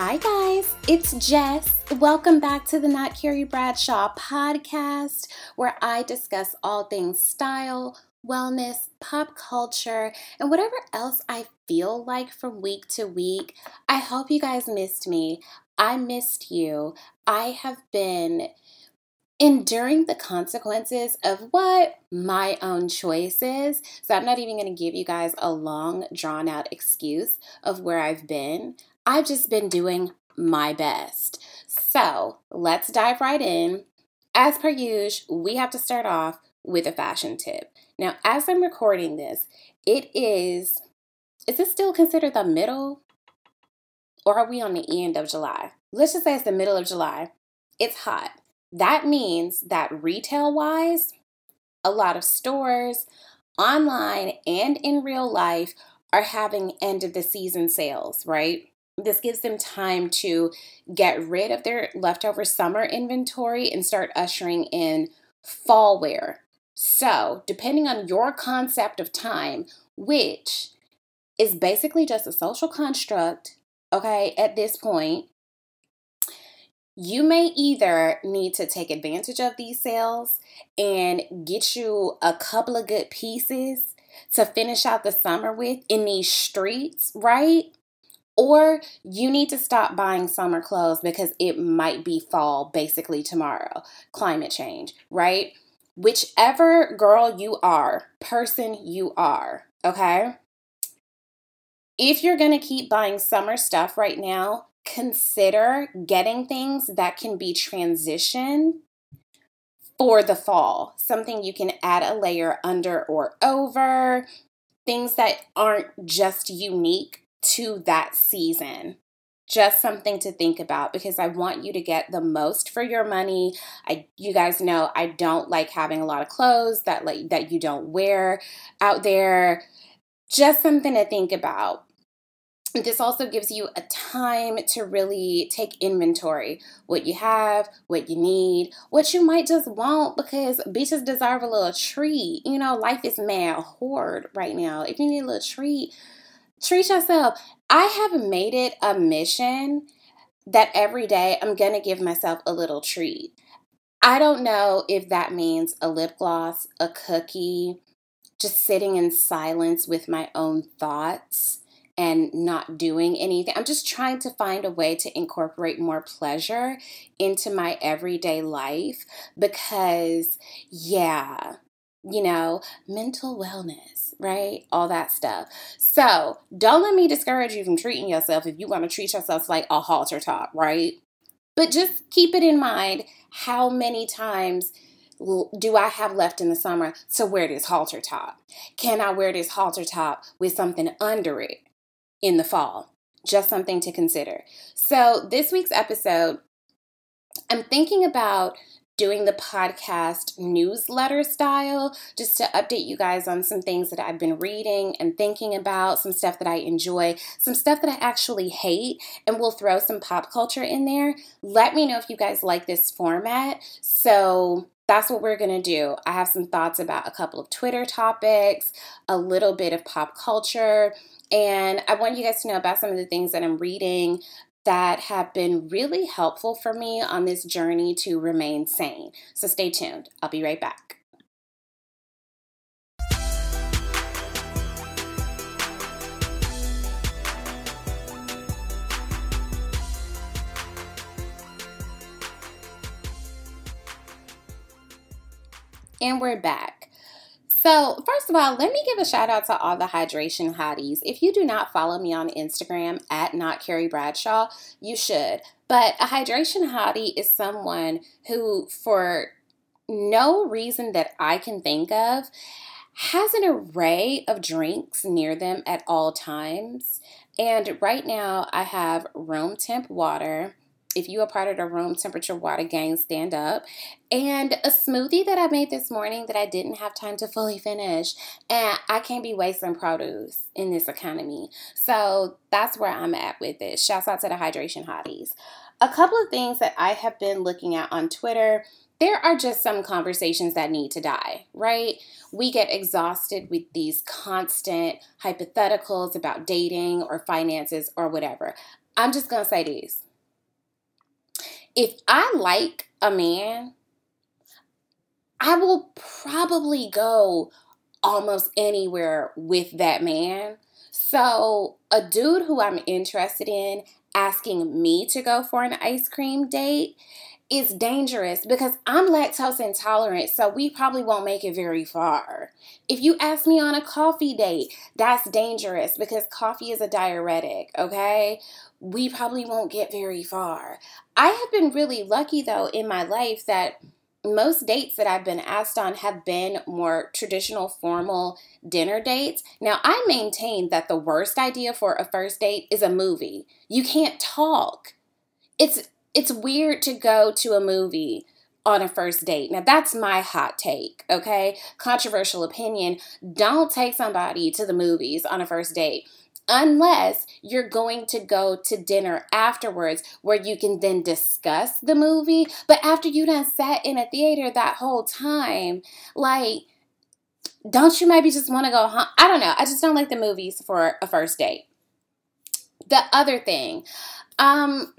Hi, guys, it's Jess. Welcome back to the Not Carrie Bradshaw podcast, where I discuss all things style, wellness, pop culture, and whatever else I feel like from week to week. I hope you guys missed me. I missed you. I have been enduring the consequences of what my own choices. So I'm not even going to give you guys a long, drawn out excuse of where I've been. I've just been doing my best. So let's dive right in. As per usual, we have to start off with a fashion tip. Now, as I'm recording this, it is, is this still considered the middle? Or are we on the end of July? Let's just say it's the middle of July. It's hot. That means that retail wise, a lot of stores, online and in real life, are having end of the season sales, right? This gives them time to get rid of their leftover summer inventory and start ushering in fall wear. So, depending on your concept of time, which is basically just a social construct, okay, at this point, you may either need to take advantage of these sales and get you a couple of good pieces to finish out the summer with in these streets, right? Or you need to stop buying summer clothes because it might be fall basically tomorrow. Climate change, right? Whichever girl you are, person you are, okay? If you're gonna keep buying summer stuff right now, consider getting things that can be transitioned for the fall. Something you can add a layer under or over, things that aren't just unique to that season. Just something to think about because I want you to get the most for your money. I you guys know I don't like having a lot of clothes that like that you don't wear out there. Just something to think about this also gives you a time to really take inventory what you have what you need what you might just want because bitches deserve a little treat you know life is mad hoard right now if you need a little treat treat yourself i have made it a mission that every day i'm gonna give myself a little treat i don't know if that means a lip gloss a cookie just sitting in silence with my own thoughts and not doing anything. I'm just trying to find a way to incorporate more pleasure into my everyday life because, yeah, you know, mental wellness, right? All that stuff. So don't let me discourage you from treating yourself if you want to treat yourself like a halter top, right? But just keep it in mind how many times do I have left in the summer to wear this halter top? Can I wear this halter top with something under it? in the fall. Just something to consider. So, this week's episode, I'm thinking about doing the podcast newsletter style just to update you guys on some things that I've been reading and thinking about, some stuff that I enjoy, some stuff that I actually hate, and we'll throw some pop culture in there. Let me know if you guys like this format. So, that's what we're going to do. I have some thoughts about a couple of Twitter topics, a little bit of pop culture, and I want you guys to know about some of the things that I'm reading that have been really helpful for me on this journey to remain sane. So stay tuned. I'll be right back. And we're back. So, first of all, let me give a shout out to all the hydration hotties. If you do not follow me on Instagram at not Carrie Bradshaw, you should. But a hydration hottie is someone who, for no reason that I can think of, has an array of drinks near them at all times. And right now, I have room temp water if you are part of the room temperature water gang, stand up. And a smoothie that I made this morning that I didn't have time to fully finish. And I can't be wasting produce in this economy. So that's where I'm at with this. Shouts out to the hydration hotties. A couple of things that I have been looking at on Twitter there are just some conversations that need to die, right? We get exhausted with these constant hypotheticals about dating or finances or whatever. I'm just to say this. If I like a man, I will probably go almost anywhere with that man. So, a dude who I'm interested in asking me to go for an ice cream date is dangerous because I'm lactose intolerant, so we probably won't make it very far. If you ask me on a coffee date, that's dangerous because coffee is a diuretic, okay? We probably won't get very far. I have been really lucky though in my life that most dates that I've been asked on have been more traditional, formal dinner dates. Now, I maintain that the worst idea for a first date is a movie. You can't talk. It's it's weird to go to a movie on a first date. Now, that's my hot take, okay? Controversial opinion. Don't take somebody to the movies on a first date unless you're going to go to dinner afterwards where you can then discuss the movie. But after you done sat in a theater that whole time, like, don't you maybe just want to go home? I don't know. I just don't like the movies for a first date. The other thing, um,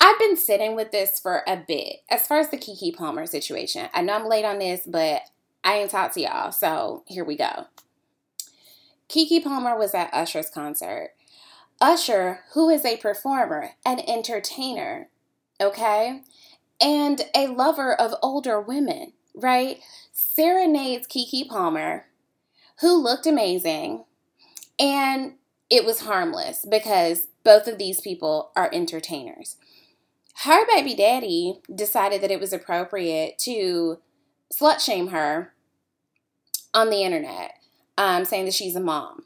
I've been sitting with this for a bit as far as the Keke Palmer situation. I know I'm late on this, but I ain't talked to y'all, so here we go. Keke Palmer was at Usher's concert. Usher, who is a performer, an entertainer, okay, and a lover of older women, right, serenades Keke Palmer, who looked amazing, and it was harmless because both of these people are entertainers. Her baby daddy decided that it was appropriate to slut shame her on the internet um, saying that she's a mom.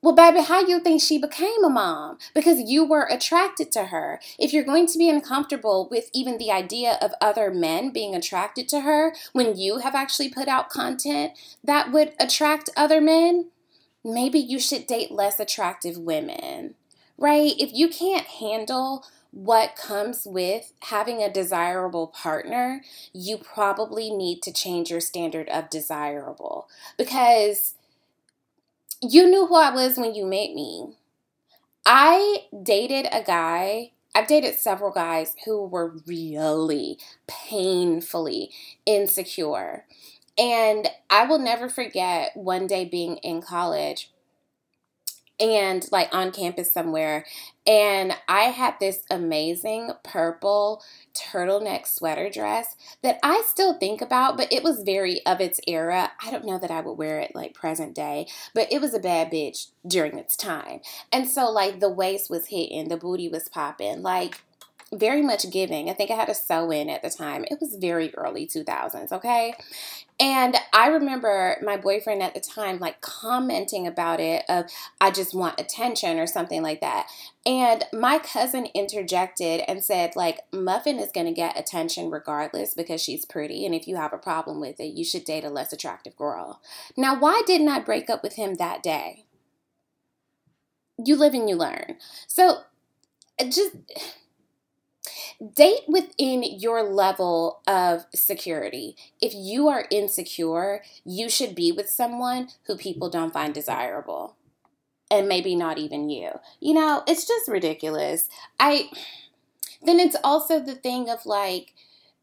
Well, baby, how you think she became a mom? Because you were attracted to her. If you're going to be uncomfortable with even the idea of other men being attracted to her when you have actually put out content that would attract other men, maybe you should date less attractive women, right? If you can't handle what comes with having a desirable partner, you probably need to change your standard of desirable because you knew who I was when you met me. I dated a guy, I've dated several guys who were really painfully insecure. And I will never forget one day being in college and like on campus somewhere. And I had this amazing purple turtleneck sweater dress that I still think about, but it was very of its era. I don't know that I would wear it like present day, but it was a bad bitch during its time. And so, like, the waist was hitting, the booty was popping. Like, very much giving. I think I had a sew in at the time. It was very early 2000s, okay? And I remember my boyfriend at the time like commenting about it of I just want attention or something like that. And my cousin interjected and said like Muffin is going to get attention regardless because she's pretty and if you have a problem with it, you should date a less attractive girl. Now, why didn't I break up with him that day? You live and you learn. So just Date within your level of security. If you are insecure, you should be with someone who people don't find desirable. And maybe not even you. You know, it's just ridiculous. I then it's also the thing of like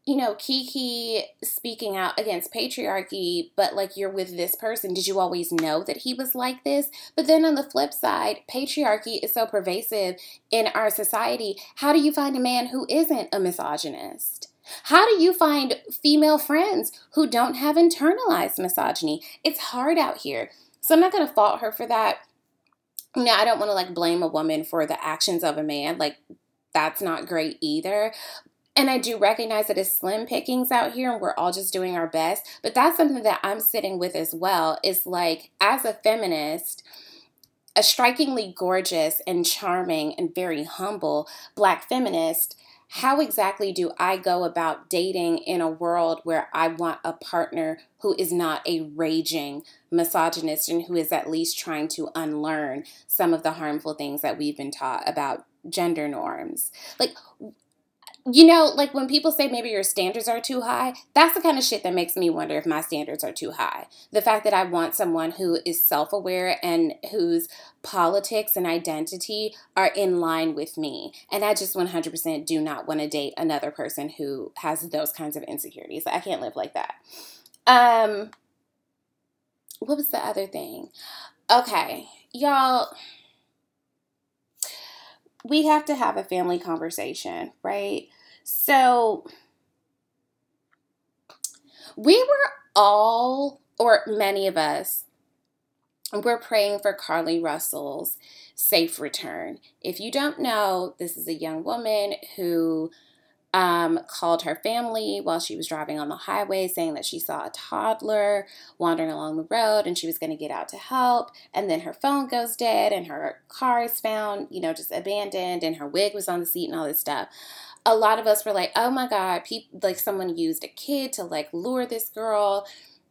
you know, Keke speaking out against patriarchy, but like you're with this person, did you always know that he was like this? But then on the flip side, patriarchy is so pervasive in our society. How do you find a man who isn't a misogynist? How do you find female friends who don't have internalized misogyny? It's hard out here. So I'm not going to fault her for that. Now, I don't want to like blame a woman for the actions of a man. Like, that's not great either. And I do recognize that it's slim pickings out here and we're all just doing our best. But that's something that I'm sitting with as well. Is like, as a feminist, a strikingly gorgeous and charming and very humble black feminist, how exactly do I go about dating in a world where I want a partner who is not a raging misogynist and who is at least trying to unlearn some of the harmful things that we've been taught about gender norms? Like, you know, like when people say maybe your standards are too high, that's the kind of shit that makes me wonder if my standards are too high. The fact that I want someone who is self aware and whose politics and identity are in line with me. And I just 100% do not want to date another person who has those kinds of insecurities. I can't live like that. Um, what was the other thing? Okay, y'all we have to have a family conversation, right? So we were all, or many of us, we're praying for Carlee Russell's safe return. If you don't know, this is a young woman who um, called her family while she was driving on the highway, saying that she saw a toddler wandering along the road and she was going to get out to help. And then her phone goes dead and her car is found, you know, just abandoned and her wig was on the seat and all this stuff. A lot of us were like, oh my God, like someone used a kid to like lure this girl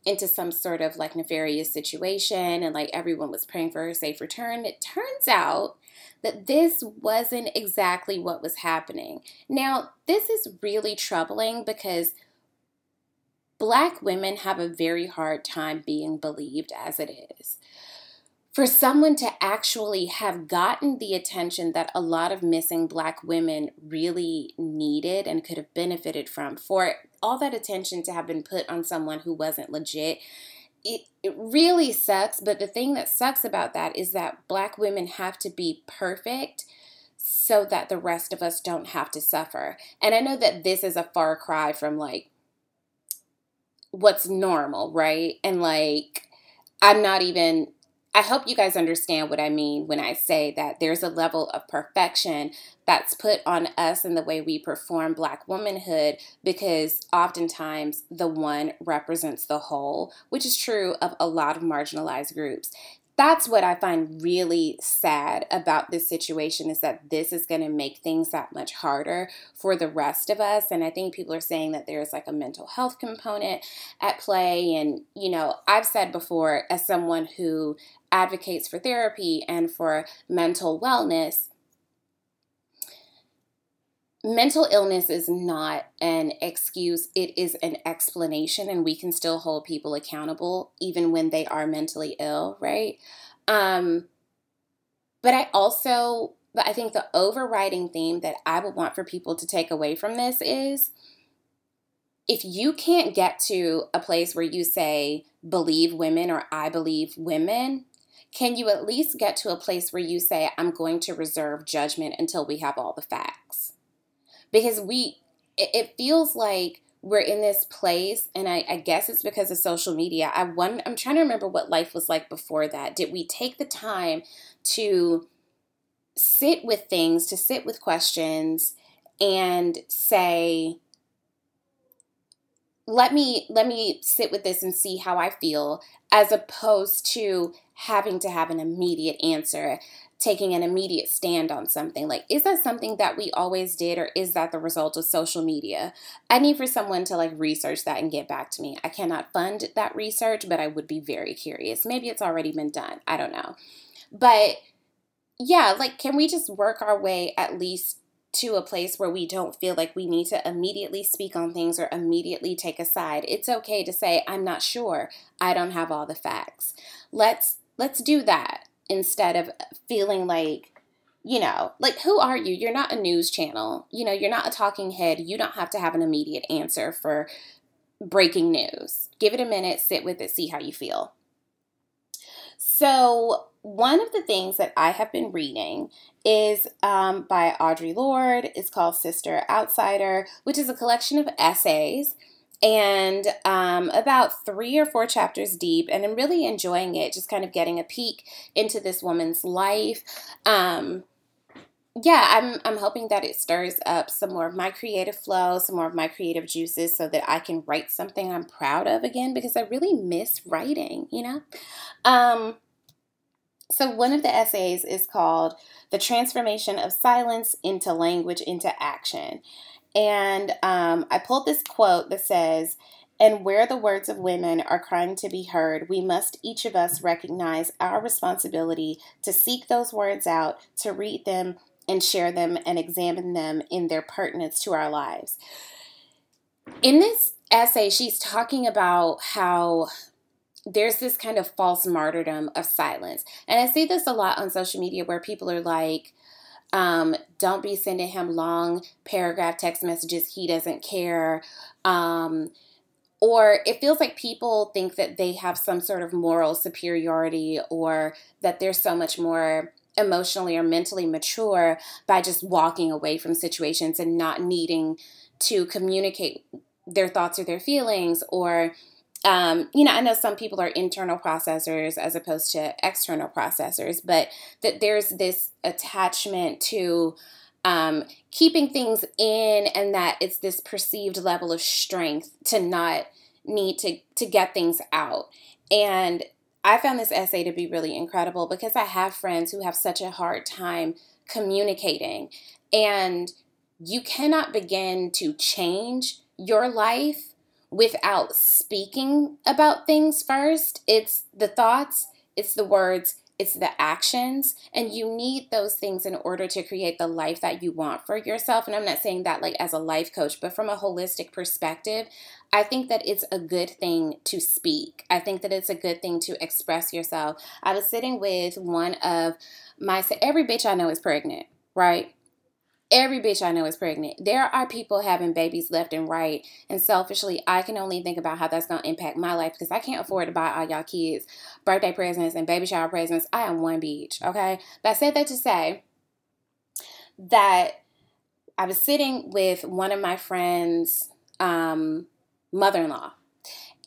into some sort of like nefarious situation and like everyone was praying for her safe return. It turns out that this wasn't exactly what was happening. Now, this is really troubling because black women have a very hard time being believed as it is. For someone to actually have gotten the attention that a lot of missing black women really needed and could have benefited from, for all that attention to have been put on someone who wasn't legit it, it really sucks. But the thing that sucks about that is that black women have to be perfect so that the rest of us don't have to suffer. And I know that this is a far cry from like what's normal, right? And like, I'm not even I hope you guys understand what I mean when I say that there's a level of perfection that's put on us in the way we perform Black womanhood because oftentimes the one represents the whole, which is true of a lot of marginalized groups that's what I find really sad about this situation is that this is going to make things that much harder for the rest of us. And I think people are saying that there's like a mental health component at play. And, you know, I've said before, as someone who advocates for therapy and for mental wellness, mental illness is not an excuse, it is an explanation, and we can still hold people accountable even when they are mentally ill, right? Um, but I also, but I think the overriding theme that I would want for people to take away from this is if you can't get to a place where you say, believe women or I believe women, can you at least get to a place where you say, I'm going to reserve judgment until we have all the facts? because we it, feels like we're in this place and I, I, guess it's because of social media i want i'm trying to remember what life was like before that did we take the time to sit with things to sit with questions and say let me let me sit with this and see how i feel as opposed to having to have an immediate answer taking an immediate stand on something. Like, is that something that we always did, or is that the result of social media? I need for someone to like research that and get back to me. I cannot fund that research, but I would be very curious. Maybe it's already been done. I don't know. But yeah, like, can we just work our way at least to a place where we don't feel like we need to immediately speak on things or immediately take a side? It's okay to say, I'm not sure. I don't have all the facts. Let's let's do that instead of feeling like you know, like who are you? You're not a news channel. You know, you're not a talking head. You don't have to have an immediate answer for breaking news. Give it a minute, sit with it, see how you feel. So, one of the things that I have been reading is um, by Audre Lorde. It's called Sister Outsider, which is a collection of essays and um, about three or four chapters deep, and I'm really enjoying it, just kind of getting a peek into this woman's life. Um, yeah, I'm I'm hoping that it stirs up some more of my creative flow, some more of my creative juices so that I can write something I'm proud of again because I really miss writing, you know? Um so one of the essays is called The Transformation of Silence into Language into Action. And um, I pulled this quote that says, and where the words of women are crying to be heard, we must each of us recognize our responsibility to seek those words out, to read them, and share them and examine them in their pertinence to our lives. In this essay, she's talking about how there's this kind of false martyrdom of silence. And I see this a lot on social media where people are like, um, don't be sending him long paragraph text messages. He doesn't care. Um, or it feels like people think that they have some sort of moral superiority or that they're so much more emotionally or mentally mature by just walking away from situations and not needing to communicate their thoughts or their feelings or um, you know, I know some people are internal processors as opposed to external processors, but that there's this attachment to um, keeping things in, and that it's this perceived level of strength to not need to to get things out. And I found this essay to be really incredible because I have friends who have such a hard time communicating, and you cannot begin to change your life without speaking about things first. It's the thoughts, it's the words, it's the actions, and you need those things in order to create the life that you want for yourself. And I'm not saying that like as a life coach, but from a holistic perspective, I think that it's a good thing to speak. I think that it's a good thing to express yourself. I was sitting with one of my every bitch I know is pregnant, right? Every bitch I know is pregnant. There are people having babies left and right. And selfishly, I can only think about how that's going to impact my life because I can't afford to buy all y'all kids birthday presents and baby shower presents. I am one bitch, okay? But I said that to say that I was sitting with one of my friends' um, mother in law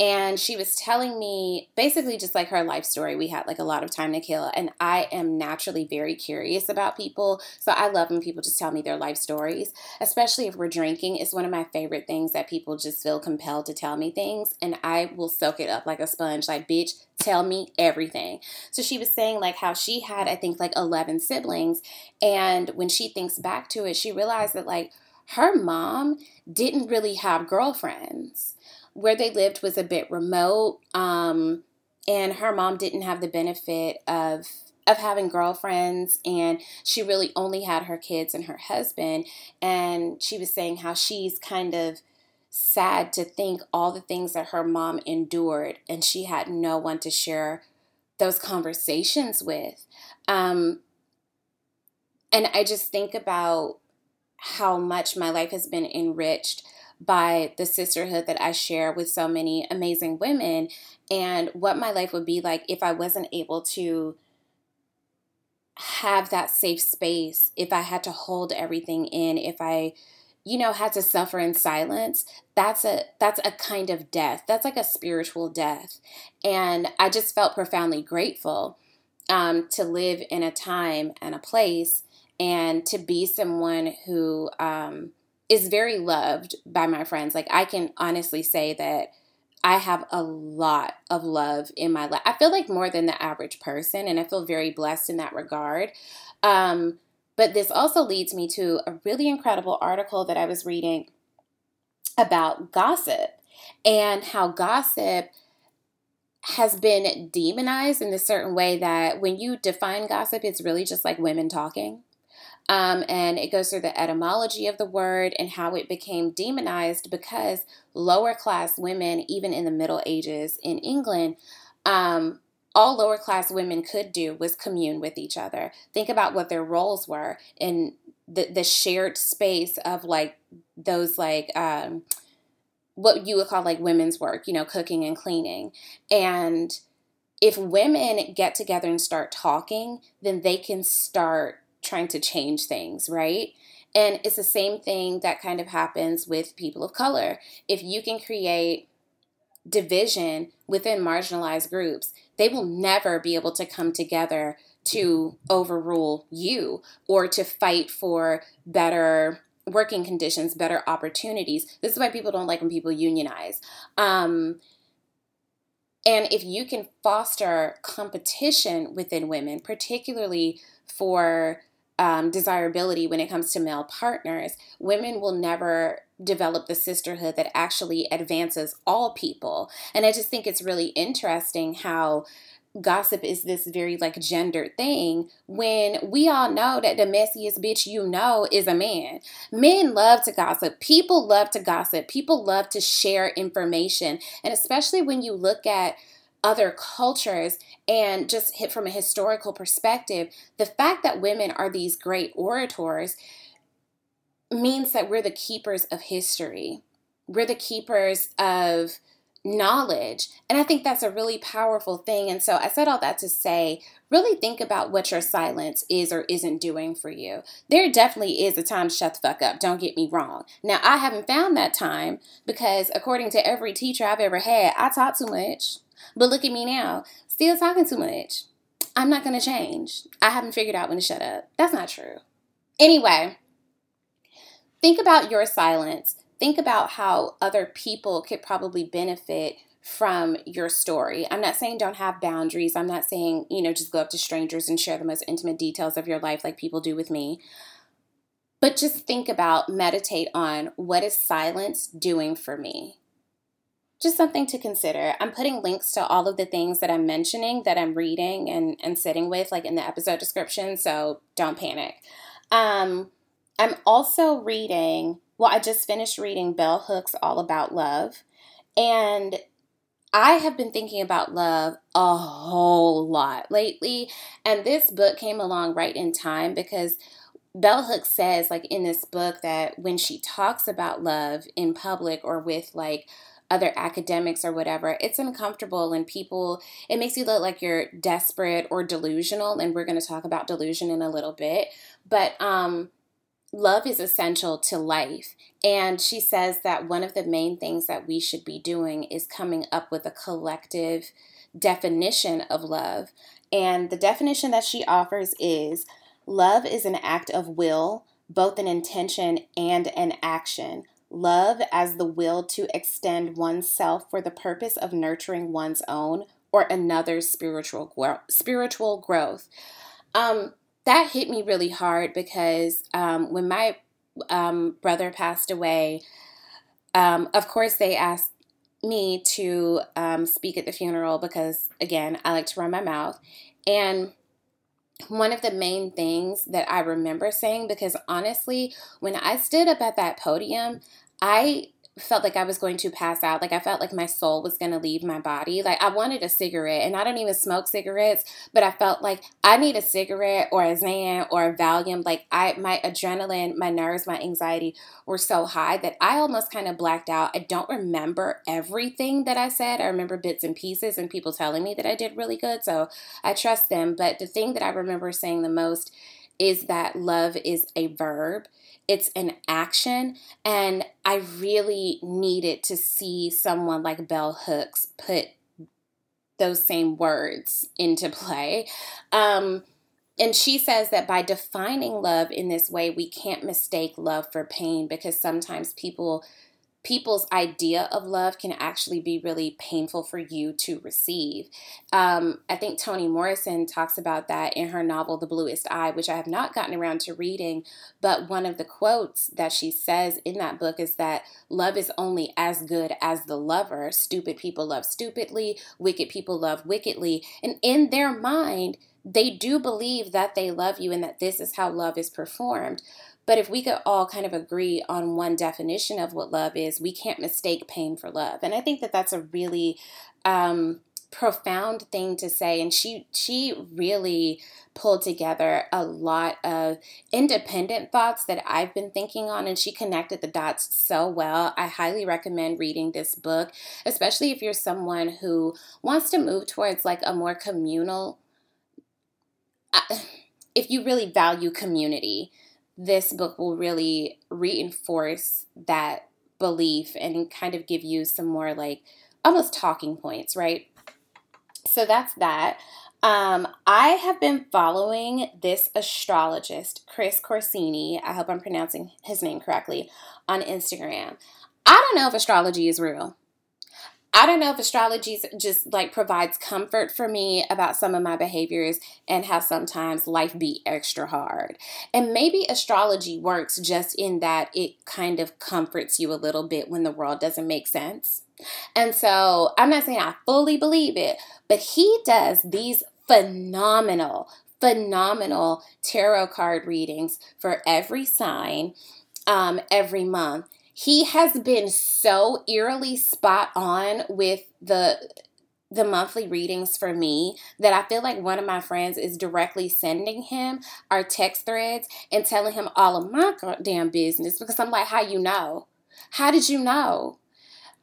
and she was telling me basically just like her life story. We had like a lot of time to kill, and I am naturally very curious about people. So I love when people just tell me their life stories, especially if we're drinking. It's one of my favorite things that people just feel compelled to tell me things, and I will soak it up like a sponge. Like, bitch, tell me everything. So she was saying like how she had, I think, like 11 siblings, and when she thinks back to it, she realized that like her mom didn't really have girlfriends where they lived was a bit remote, um, and her mom didn't have the benefit of of having girlfriends and she really only had her kids and her husband and she was saying how she's kind of sad to think all the things that her mom endured and she had no one to share those conversations with. Um, and i just think about how much my life has been enriched by the sisterhood that I share with so many amazing women. And what my life would be like if I wasn't able to have that safe space, if I had to hold everything in, if I you know had to suffer in silence that's a that's a kind of death. That's like a spiritual death. And i just felt profoundly grateful um, to live in a time and a place and to be someone who um, is very loved by my friends. Like I can honestly say that I have a lot of love in my life. I feel like more than the average person, and I feel very blessed in that regard. Um, but this also leads me to a really incredible article that I was reading about gossip and how gossip has been demonized in a certain way that when you define gossip, it's really just like women talking. Um, and it goes through the etymology of the word and how it became demonized because lower class women, even in the Middle Ages in England, um, all lower class women could do was commune with each other. Think about what their roles were in the, the shared space of like those like um, what you would call like women's work, you know, cooking and cleaning. And if women get together and start talking, then they can start trying to change things, right? And it's the same thing that kind of happens with people of color. If you can create division within marginalized groups, they will never be able to come together to overrule you or to fight for better working conditions, better opportunities. This is why people don't like when people unionize. Um, and if you can foster competition within women, particularly for um, desirability when it comes to male partners, women will never develop the sisterhood that actually advances all people. And I just think it's really interesting how gossip is this very like gendered thing when we all know that the messiest bitch you know is a man. Men love to gossip. People love to gossip. People love to share information. And especially when you look at other cultures and just hit from a historical perspective, the fact that women are these great orators means that we're the keepers of history. We're the keepers of knowledge. And I think that's a really powerful thing. And so I said all that to say, really think about what your silence is or isn't doing for you. There definitely is a time to shut the fuck up. Don't get me wrong. Now, I haven't found that time because according to every teacher I've ever had, I talk too much. But look at me now, still talking too much. I'm not going to change. I haven't figured out when to shut up. That's not true. Anyway, think about your silence think about how other people could probably benefit from your story. I'm not saying don't have boundaries. I'm not saying, you know, just go up to strangers and share the most intimate details of your life like people do with me. But just think about, meditate on what is silence doing for me? Just something to consider. I'm putting links to all of the things that I'm mentioning that I'm reading and, and sitting with, like in the episode description, so don't panic. Um, I'm also reading well, I just finished reading Bell Hooks All About Love, and I have been thinking about love a whole lot lately, and this book came along right in time because Bell Hooks says, like in this book, that when she talks about love in public or with like other academics or whatever, it's uncomfortable and people, it makes you look like you're desperate or delusional. And we're going to talk about delusion in a little bit. But, um, love is essential to life. And she says that one of the main things that we should be doing is coming up with a collective definition of love. And the definition that she offers is love is an act of will, both an intention and an action. Love as the will to extend oneself for the purpose of nurturing one's own or another's spiritual spiritual growth. Um, that hit me really hard because um, when my um, brother passed away, um, of course, they asked me to um, speak at the funeral because, again, I like to run my mouth. And one of the main things that I remember saying, because honestly, when I stood up at that podium, I felt like I was going to pass out. Like I felt like my soul was going to leave my body. Like I wanted a cigarette, and I don't even smoke cigarettes, but I felt like I need a cigarette or a Xan or a Valium. Like I, my adrenaline, my nerves, my anxiety were so high that I almost kind of blacked out. I don't remember everything that I said. I remember bits and pieces, and people telling me that I did really good, so I trust them. But the thing that I remember saying the most is that love is a verb it's an action. And I really needed to see someone like Bell Hooks put those same words into play. Um, and she says that by defining love in this way, we can't mistake love for pain because sometimes people people's idea of love can actually be really painful for you to receive. Um, I think Toni Morrison talks about that in her novel, The Bluest Eye, which I have not gotten around to reading. But one of the quotes that she says in that book is that love is only as good as the lover. Stupid people love stupidly, wicked people love wickedly. And in their mind, they do believe that they love you and that this is how love is performed. But if we could all kind of agree on one definition of what love is, we can't mistake pain for love. And I think that that's a really um, profound thing to say. And she she really pulled together a lot of independent thoughts that I've been thinking on, and she connected the dots so well. I highly recommend reading this book, especially if you're someone who wants to move towards like a more communal. Uh, if you really value community this book will really reinforce that belief and kind of give you some more like almost talking points, right? So that's that. Um, I have been following this astrologist, Chris Corsini. I hope I'm pronouncing his name correctly on Instagram. I don't know if astrology is real. I don't know if astrology just like provides comfort for me about some of my behaviors and how sometimes life be extra hard. And maybe astrology works just in that it kind of comforts you a little bit when the world doesn't make sense. And so I'm not saying I fully believe it, but he does these phenomenal, phenomenal tarot card readings for every sign um, every month he has been so eerily spot on with the the monthly readings for me that I feel like one of my friends is directly sending him our text threads and telling him all of my damn business because I'm like, how you know? How did you know?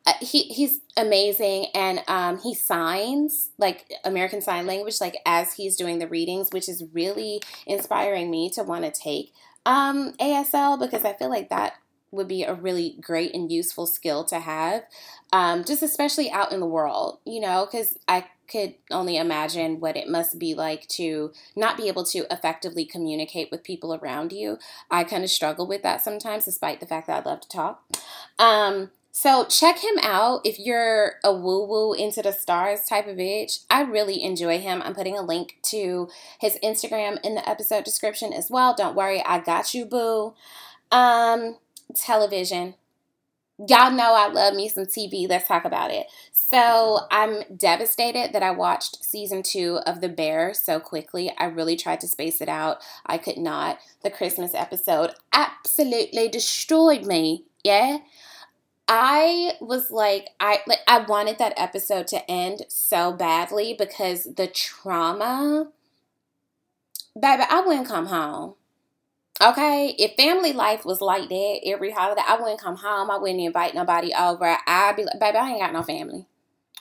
Uh, he he's amazing and um, he signs like American Sign Language like as he's doing the readings, which is really inspiring me to want to take um, ASL because I feel like that would be a really great and useful skill to have, um, just especially out in the world, you know, because I could only imagine what it must be like to not be able to effectively communicate with people around you. I kind of struggle with that sometimes, despite the fact that I love to talk. Um, so check him out if you're a woo woo into the stars type of bitch. I really enjoy him. I'm putting a link to his Instagram in the episode description as well. Don't worry, I got you, boo. Um, television. Y'all know I love me some TV. Let's talk about it. So I'm devastated that I watched season two of The Bear so quickly. I really tried to space it out. I could not. The Christmas episode absolutely destroyed me. Yeah. I was like I like I wanted that episode to end so badly because the trauma baby I wouldn't come home. Okay, if family life was like that every holiday, I wouldn't come home. I wouldn't invite nobody over. I'd be like, baby, I ain't got no family.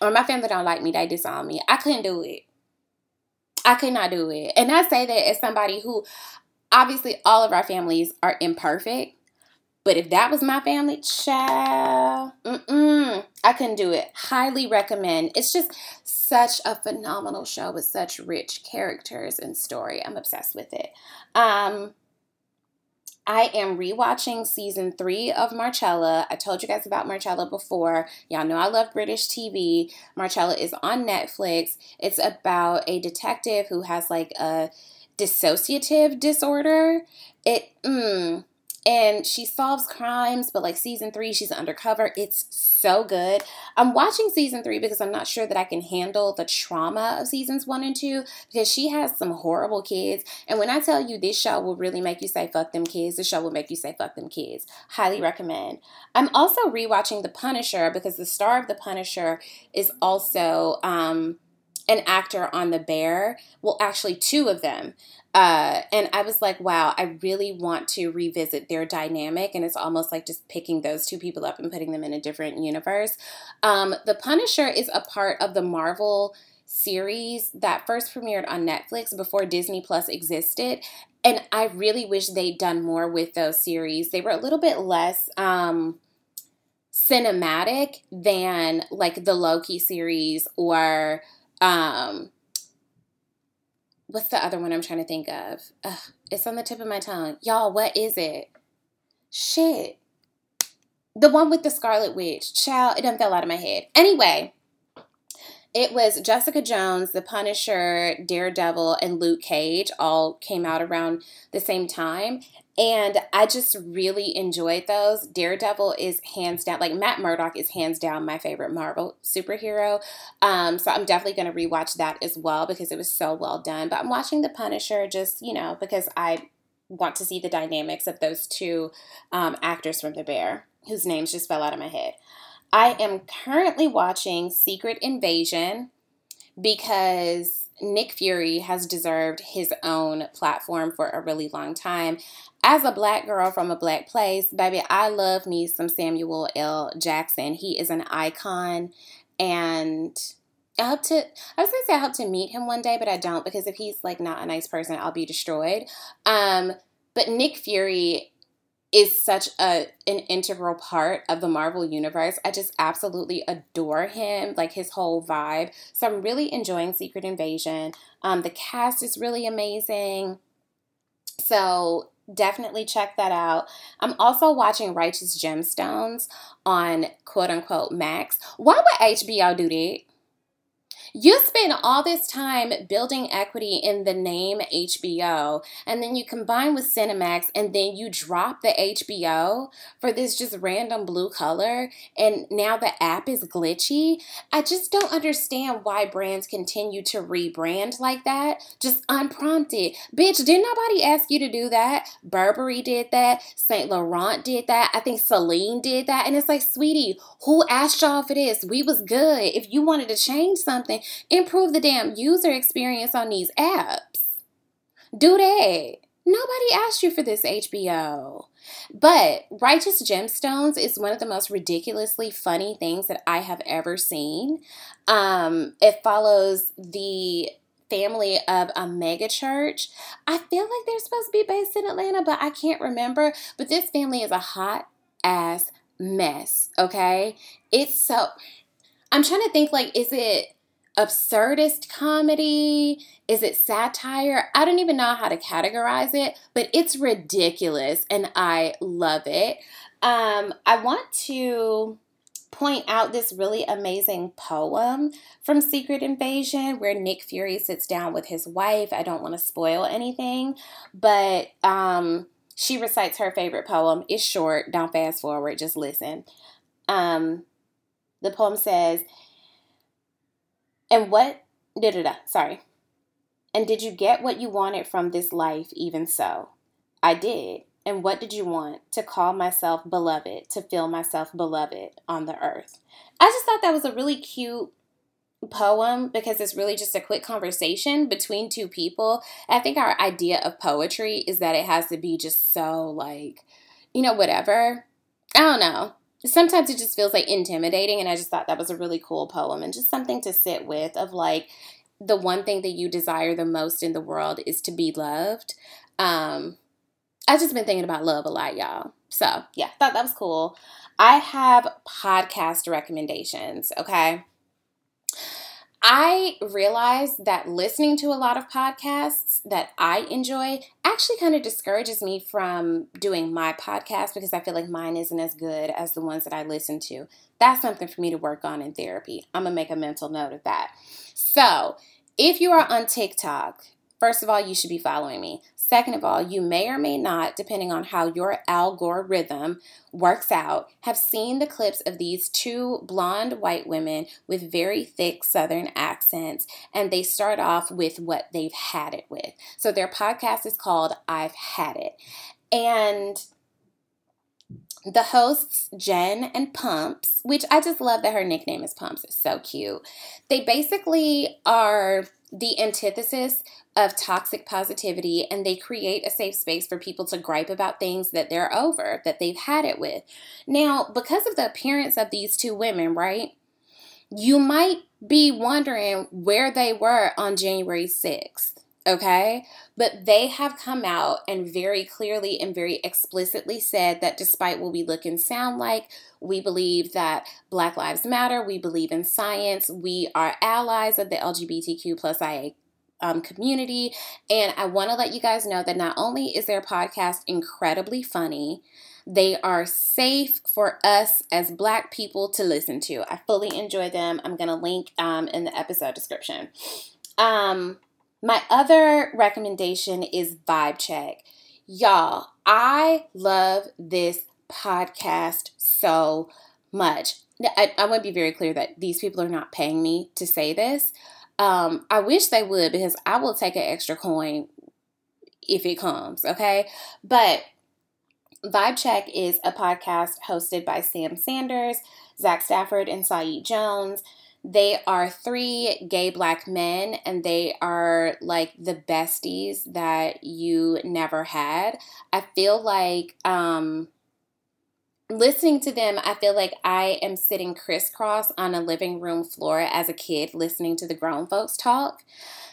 Or my family don't like me, they disown me. I couldn't do it. I could not do it. And I say that as somebody who obviously all of our families are imperfect. But if that was my family, child, mm-mm, I couldn't do it. Highly recommend. It's just such a phenomenal show with such rich characters and story. I'm obsessed with it. Um, I am rewatching season three of Marcella. I told you guys about Marcella before. Y'all know I love British TV. Marcella is on Netflix. It's about a detective who has like a dissociative disorder. It, mm, and she solves crimes, but like season three, she's undercover. It's so good. I'm watching season three because I'm not sure that I can handle the trauma of seasons one and two because she has some horrible kids. And when I tell you this show will really make you say fuck them kids, the show will make you say fuck them kids. Highly recommend. I'm also rewatching The Punisher because the star of The Punisher is also um, an actor on The Bear. Well, actually, two of them. Uh, and I was like, wow, I really want to revisit their dynamic. And it's almost like just picking those two people up and putting them in a different universe. Um, the Punisher is a part of the Marvel series that first premiered on Netflix before Disney Plus existed. And I really wish they'd done more with those series. They were a little bit less um, cinematic than like the Loki series or. Um, what's the other one I'm trying to think of? Ugh, it's on the tip of my tongue. Y'all, what is it? Shit. The one with the Scarlet Witch. Child, it done fell out of my head. Anyway, it was Jessica Jones, The Punisher, Daredevil, and Luke Cage all came out around the same time. And I just really enjoyed those. Daredevil is hands down, like Matt Murdock is hands down my favorite Marvel superhero. Um, so I'm definitely going to rewatch that as well because it was so well done. But I'm watching The Punisher just, you know, because I want to see the dynamics of those two um, actors from The Bear, whose names just fell out of my head. I am currently watching Secret Invasion because Nick Fury has deserved his own platform for a really long time. As a black girl from a black place, baby, I love me some Samuel L. Jackson. He is an icon and I hope to I was gonna say I hope to meet him one day, but I don't because if he's like not a nice person, I'll be destroyed. Um, but Nick Fury is such a an integral part of the Marvel universe. I just absolutely adore him, like his whole vibe. So I'm really enjoying Secret Invasion. Um, the cast is really amazing. So Definitely check that out. I'm also watching Righteous Gemstones on quote unquote Max. Why would HBO do that? You spend all this time building equity in the name HBO, and then you combine with Cinemax, and then you drop the HBO for this just random blue color, and now the app is glitchy. I just don't understand why brands continue to rebrand like that, just unprompted. Bitch, did nobody ask you to do that? Burberry did that, Saint Laurent did that, I think Celine did that, and it's like, sweetie, who asked y'all for this? We was good. If you wanted to change something, improve the damn user experience on these apps. Do that. Nobody asked you for this HBO. But Righteous Gemstones is one of the most ridiculously funny things that I have ever seen. Um, it follows the family of a mega church. I feel like they're supposed to be based in Atlanta, but I can't remember. But this family is a hot ass mess, okay? It's so. I'm trying to think like, is it absurdist comedy? Is it satire? I don't even know how to categorize it, but it's ridiculous and I love it. Um, I want to point out this really amazing poem from Secret Invasion where Nick Fury sits down with his wife. I don't want to spoil anything, but um, she recites her favorite poem. It's short, don't fast forward, just listen. Um, the poem says, and what, da da da, sorry. And did you get what you wanted from this life, even so? I did. And what did you want? To call myself beloved, to feel myself beloved on the earth. I just thought that was a really cute poem because it's really just a quick conversation between two people. I think our idea of poetry is that it has to be just so, like, you know, whatever. I don't know sometimes it just feels like intimidating and i just thought that was a really cool poem and just something to sit with of like the one thing that you desire the most in the world is to be loved. Um i've just been thinking about love a lot y'all. So yeah thought that was cool. I have podcast recommendations okay I realized that listening to a lot of podcasts that I enjoy actually kind of discourages me from doing my podcast because I feel like mine isn't as good as the ones that I listen to. That's something for me to work on in therapy. I'm going to make a mental note of that. So, if you are on TikTok, first of all, you should be following me. Second of all, you may or may not, depending on how your algorithm works out, have seen the clips of these two blonde white women with very thick southern accents, and they start off with what they've had it with. So their podcast is called I've Had It. And the hosts, Jen and Pumps, which I just love that her nickname is Pumps, it's so cute. They basically are the antithesis of toxic positivity and they create a safe space for people to gripe about things that they're over, that they've had it with. Now, because of the appearance of these two women, right? You might be wondering where they were on January 6th okay? But they have come out and very clearly and very explicitly said that despite what we look and sound like, we believe that Black Lives Matter, we believe in science, we are allies of the LGBTQ plus IA um, community. And I want to let you guys know that not only is their podcast incredibly funny, they are safe for us as Black people to listen to. I fully enjoy them. I'm going to link um, in the episode description. Um, my other recommendation is Vibe Check. Y'all, I love this podcast so much. I, I want to be very clear that these people are not paying me to say this. Um, I wish they would because I will take an extra coin if it comes, okay? But Vibe Check is a podcast hosted by Sam Sanders, Zach Stafford, and Saeed Jones. They are three gay black men, and they are like the besties that you never had. I feel like um, listening to them, I feel like I am sitting crisscross on a living room floor as a kid listening to the grown folks talk.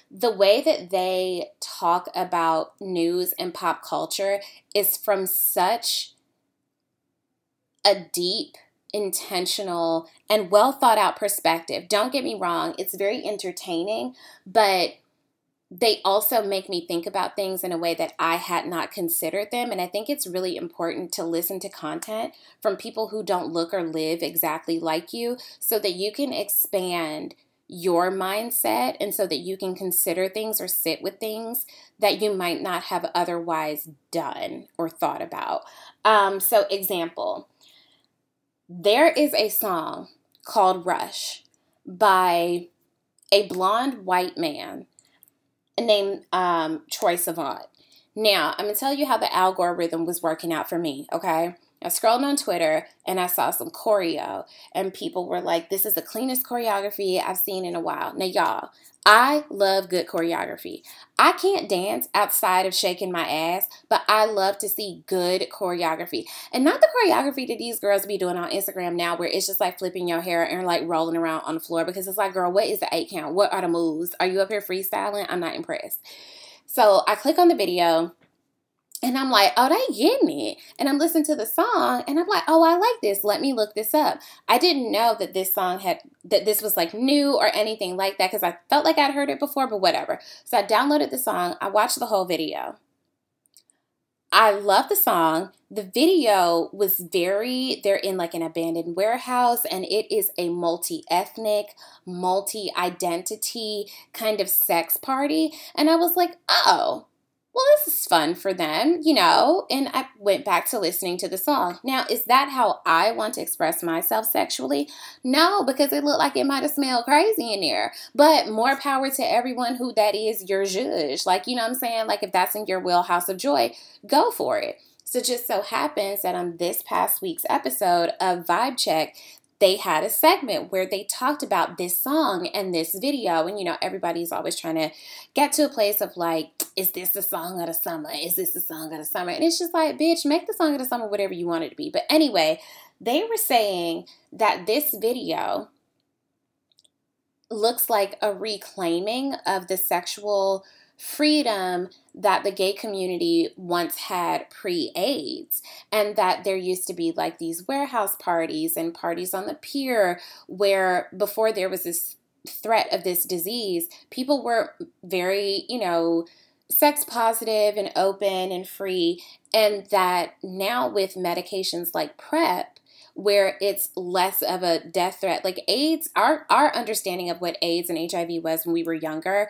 The way that they talk about news and pop culture is from such a deep intentional and well thought out perspective. Don't get me wrong, it's very entertaining, but they also make me think about things in a way that I had not considered them. And I think it's really important to listen to content from people who don't look or live exactly like you so that you can expand your mindset and so that you can consider things or sit with things that you might not have otherwise done or thought about. Um, so, example, there is a song called Rush by a blonde white man named um, Troye Sivan. Now, I'm to tell you how the algorithm was working out for me, okay? I scrolled on Twitter and I saw some choreo, and people were like, This is the cleanest choreography I've seen in a while. Now, y'all, I love good choreography. I can't dance outside of shaking my ass, but I love to see good choreography. And not the choreography that these girls be doing on Instagram now, where it's just like flipping your hair and like rolling around on the floor because it's like, girl, what is the eight count? What are the moves? Are you up here freestyling? I'm not impressed. So I click on the video and I'm like, oh, they getting it. And I'm listening to the song and I'm like, oh, I like this. Let me look this up. I didn't know that this song had, that this was like new or anything like that because I felt like I'd heard it before, but whatever. So I downloaded the song. I watched the whole video. I love the song. The video was very, they're in like an abandoned warehouse, and it is a multi ethnic, multi identity kind of sex party. And I was like, oh, well, this is fun for them, you know, and I went back to listening to the song. Now, is that how I want to express myself sexually? No, because it looked like it might have smelled crazy in there. But more power to everyone who that is your judge. Like, you know what I'm saying? Like, if that's in your wheelhouse of joy, go for it. So, just so happens that on this past week's episode of Vibe Check, they had a segment where they talked about this song and this video. And, you know, everybody's always trying to get to a place of like, is this the song of the summer? Is this the song of the summer? And it's just like, bitch, make the song of the summer whatever you want it to be. But anyway, they were saying that this video looks like a reclaiming of the sexual freedom that the gay community once had pre AIDS, and that there used to be like these warehouse parties and parties on the pier where before there was this threat of this disease, people were very, you know, sex positive and open and free, and that now with medications like PrEP, where it's less of a death threat. Like AIDS, our our understanding of what AIDS and HIV was when we were younger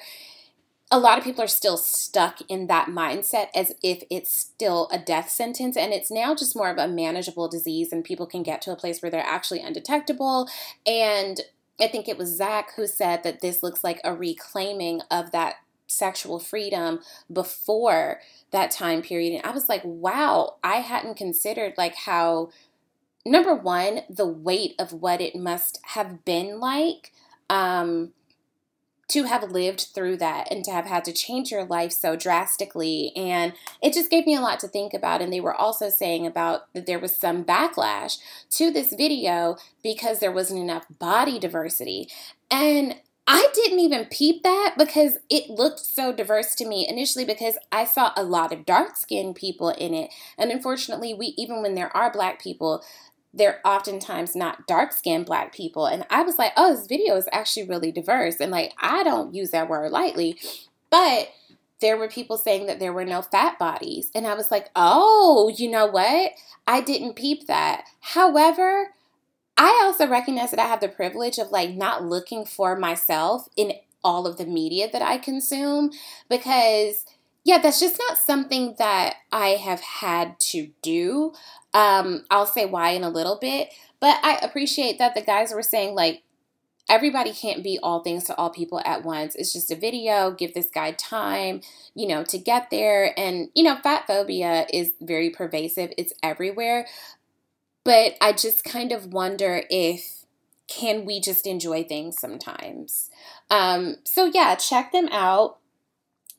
a lot of people are still stuck in that mindset as if it's still a death sentence and it's now just more of a manageable disease and people can get to a place where they're actually undetectable. And i think it was zach who said that this looks like a reclaiming of that sexual freedom before that time period. And i was like wow i hadn't considered like how number one the weight of what it must have been like um to have lived through that and to have had to change your life so drastically. And it just gave me a lot to think about. And they were also saying about that there was some backlash to this video because there wasn't enough body diversity. And I didn't even peep that because it looked so diverse to me initially because I saw a lot of dark skinned people in it. And unfortunately, we even when there are black people, they're oftentimes not dark skinned black people. And I was like, oh, this video is actually really diverse. And like, I don't use that word lightly, but there were people saying that there were no fat bodies. And I was like, oh, you know what? I didn't peep that. However, I also recognize that I have the privilege of like not looking for myself in all of the media that I consume because yeah, that's just not something that I have had to do. Um, I'll say why in a little bit, but I appreciate that the guys were saying like everybody can't be all things to all people at once. It's just a video. Give this guy time, you know, to get there. And you know, fat phobia is very pervasive. It's everywhere. But I just kind of wonder if can we just enjoy things sometimes. Um, so yeah, check them out.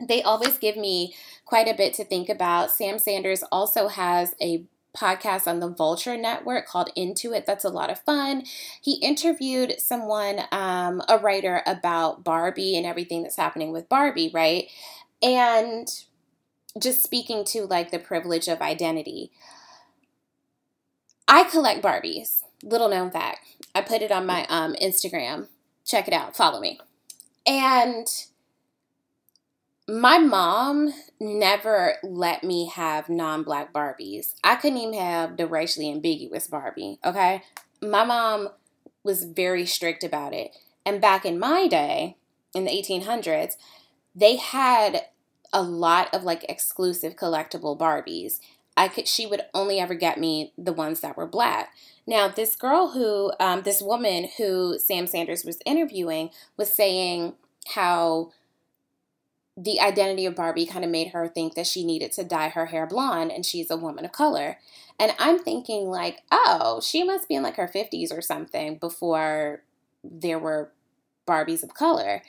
They always give me quite a bit to think about. Sam Sanders also has a podcast on the Vulture Network called Into It. That's a lot of fun. He interviewed someone, um, a writer, about Barbie and everything that's happening with Barbie, right? And just speaking to like the privilege of identity. I collect Barbies. Little known fact. I put it on my um, Instagram. Check it out. Follow me. And my mom never let me have non black Barbies. I couldn't even have the racially ambiguous Barbie, okay? My mom was very strict about it. And back in my day, in the 1800s, they had a lot of like exclusive collectible Barbies. I could she would only ever get me the ones that were black. Now, this girl who um, this woman who Sam Sanders was interviewing was saying how the identity of Barbie kind of made her think that she needed to dye her hair blonde and she's a woman of color. And I'm thinking like, oh, she must be in like her 50s or something before there were Barbies of color.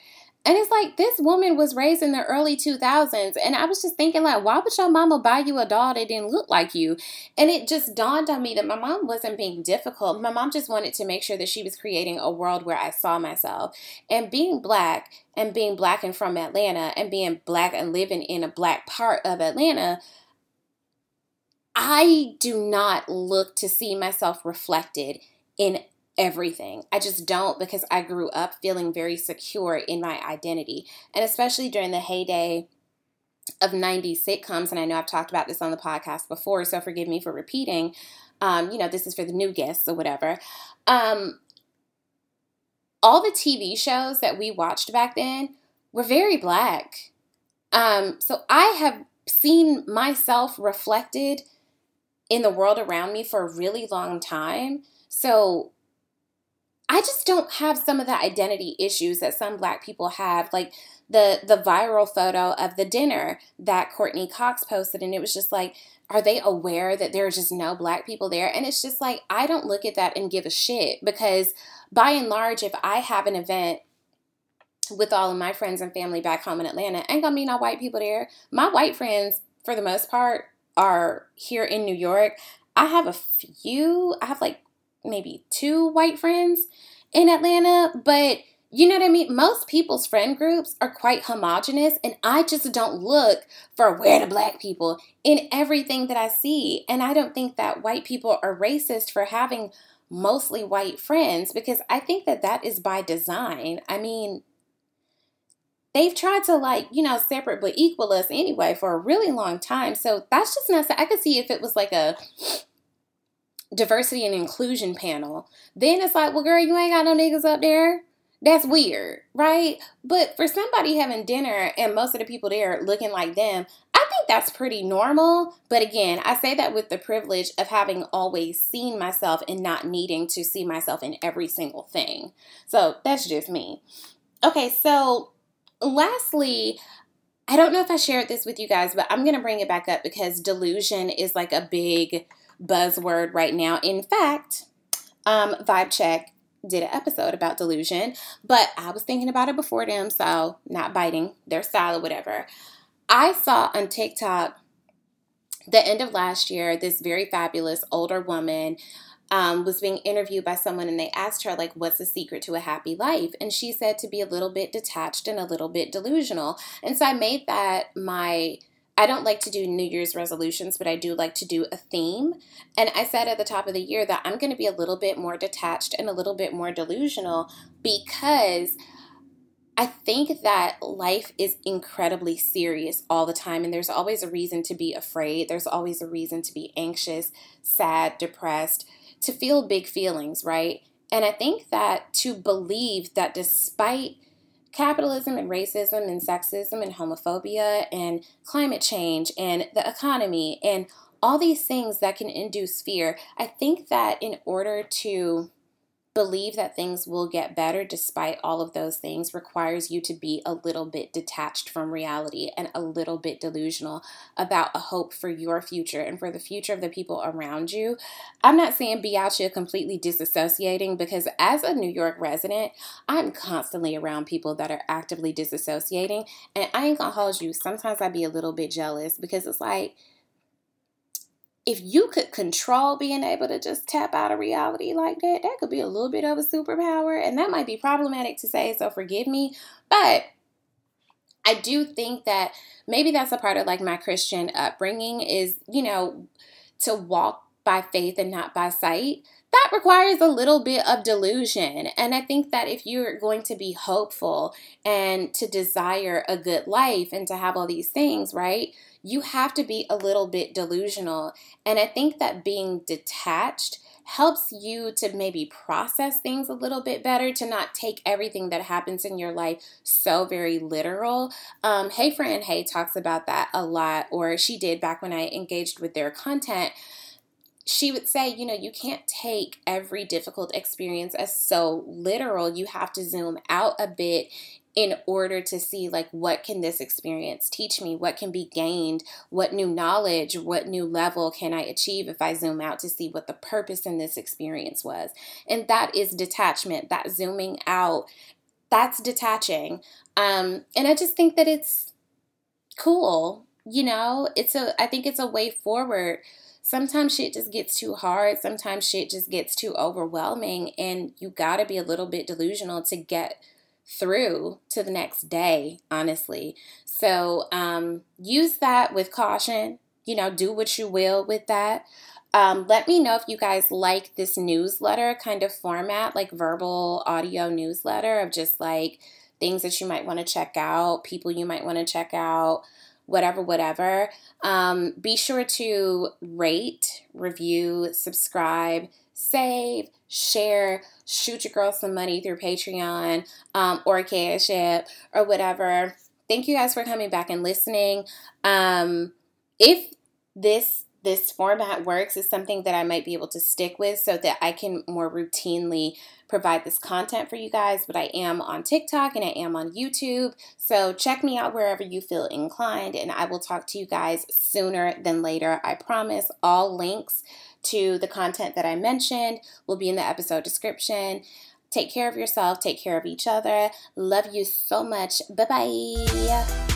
And it's like this woman was raised in the early 2000s. And I was just thinking, like, why would your mama buy you a doll that didn't look like you? And it just dawned on me that my mom wasn't being difficult. My mom just wanted to make sure that she was creating a world where I saw myself. And being black and being black and from Atlanta and being black and living in a black part of Atlanta, I do not look to see myself reflected in everything. I just don't because I grew up feeling very secure in my identity. And especially during the heyday of 90s sitcoms, and I know I've talked about this on the podcast before, so forgive me for repeating. Um, you know, this is for the new guests or whatever. Um, all the TV shows that we watched back then were very black. Um, so I have seen myself reflected in the world around me for a really long time. So I just don't have some of the identity issues that some black people have. Like the the viral photo of the dinner that Courteney Cox posted, and it was just like, are they aware that there are just no black people there? And it's just like I don't look at that and give a shit because by and large, if I have an event with all of my friends and family back home in Atlanta, ain't gonna be no white people there. My white friends, for the most part, are here in New York. I have a few, I have like maybe two white friends in Atlanta, but you know what I mean? Most people's friend groups are quite homogenous, and I just don't look for where the black people in everything that I see. And I don't think that white people are racist for having mostly white friends because I think that that is by design. I mean, they've tried to like you know separate but equal us anyway for a really long time so that's just not i could see if it was like a diversity and inclusion panel, then it's like, well, girl, you ain't got no niggas up there. That's weird, right? But for somebody having dinner and most of the people there looking like them, I think that's pretty normal. But again, I say that with the privilege of having always seen myself and not needing to see myself in every single thing. So that's just me. Okay, so lastly, I don't know if I shared this with you guys, but I'm going to bring it back up because delusion is like a big buzzword right now. In fact, um, Vibe Check did an episode about delusion, but I was thinking about it before them, so not biting their style or whatever. I saw on TikTok the end of last year this very fabulous older woman um, was being interviewed by someone and they asked her like what's the secret to a happy life and she said to be a little bit detached and a little bit delusional and so i made that my I don't like to do New Year's resolutions, but I do like to do a theme. And I said at the top of the year that I'm going to be a little bit more detached and a little bit more delusional because I think that life is incredibly serious all the time, and there's always a reason to be afraid. There's always a reason to be anxious, sad, depressed, to feel big feelings, right? And I think that to believe that despite capitalism and racism and sexism and homophobia and climate change and the economy and all these things that can induce fear. I think that in order to believe that things will get better despite all of those things requires you to be a little bit detached from reality and a little bit delusional about a hope for your future and for the future of the people around you. I'm not saying be out here completely disassociating because as a New York resident, I'm constantly around people that are actively disassociating. And I ain't gonna hold you, sometimes I'd be a little bit jealous because it's like, if you could control being able to just tap out of reality like that, that could be a little bit of a superpower. And that might be problematic to say, so forgive me. But I do think that maybe that's a part of like my Christian upbringing is, you know, to walk by faith and not by sight. that requires a little bit of delusion. And I think that if you're going to be hopeful and to desire a good life and to have all these things, right? You have to be a little bit delusional. And I think that being detached helps you to maybe process things a little bit better, to not take everything that happens in your life so very literal. Um, hey Fran Hey talks about that a lot, or she did back when I engaged with their content she would say, you know, you can't take every difficult experience as so literal. You have to zoom out a bit in order to see like what can this experience teach me? What can be gained? What new knowledge what new level can i achieve if i zoom out to see what the purpose in this experience was? And that is detachment that zooming out that's detaching. Um and i just think that it's cool you know? It's a i think it's a way forward. Sometimes shit just gets too hard. Sometimes shit just gets too overwhelming and you got to be a little bit delusional to get through to the next day, honestly. So um, use that with caution. You know, do what you will with that. Um, let me know if you guys like this newsletter kind of format, like verbal audio newsletter of just like things that you might want to check out, people you might want to check out, whatever, whatever. Um, be sure to rate, review, subscribe, save, share, shoot your girl some money through Patreon um, or Cash App or whatever. Thank you guys for coming back and listening. Um, if this this format works is something that I might be able to stick with so that I can more routinely provide this content for you guys. But I am on TikTok and I am on YouTube. So check me out wherever you feel inclined, and I will talk to you guys sooner than later. I promise all links to the content that I mentioned will be in the episode description. Take care of yourself, take care of each other. Love you so much. Bye bye.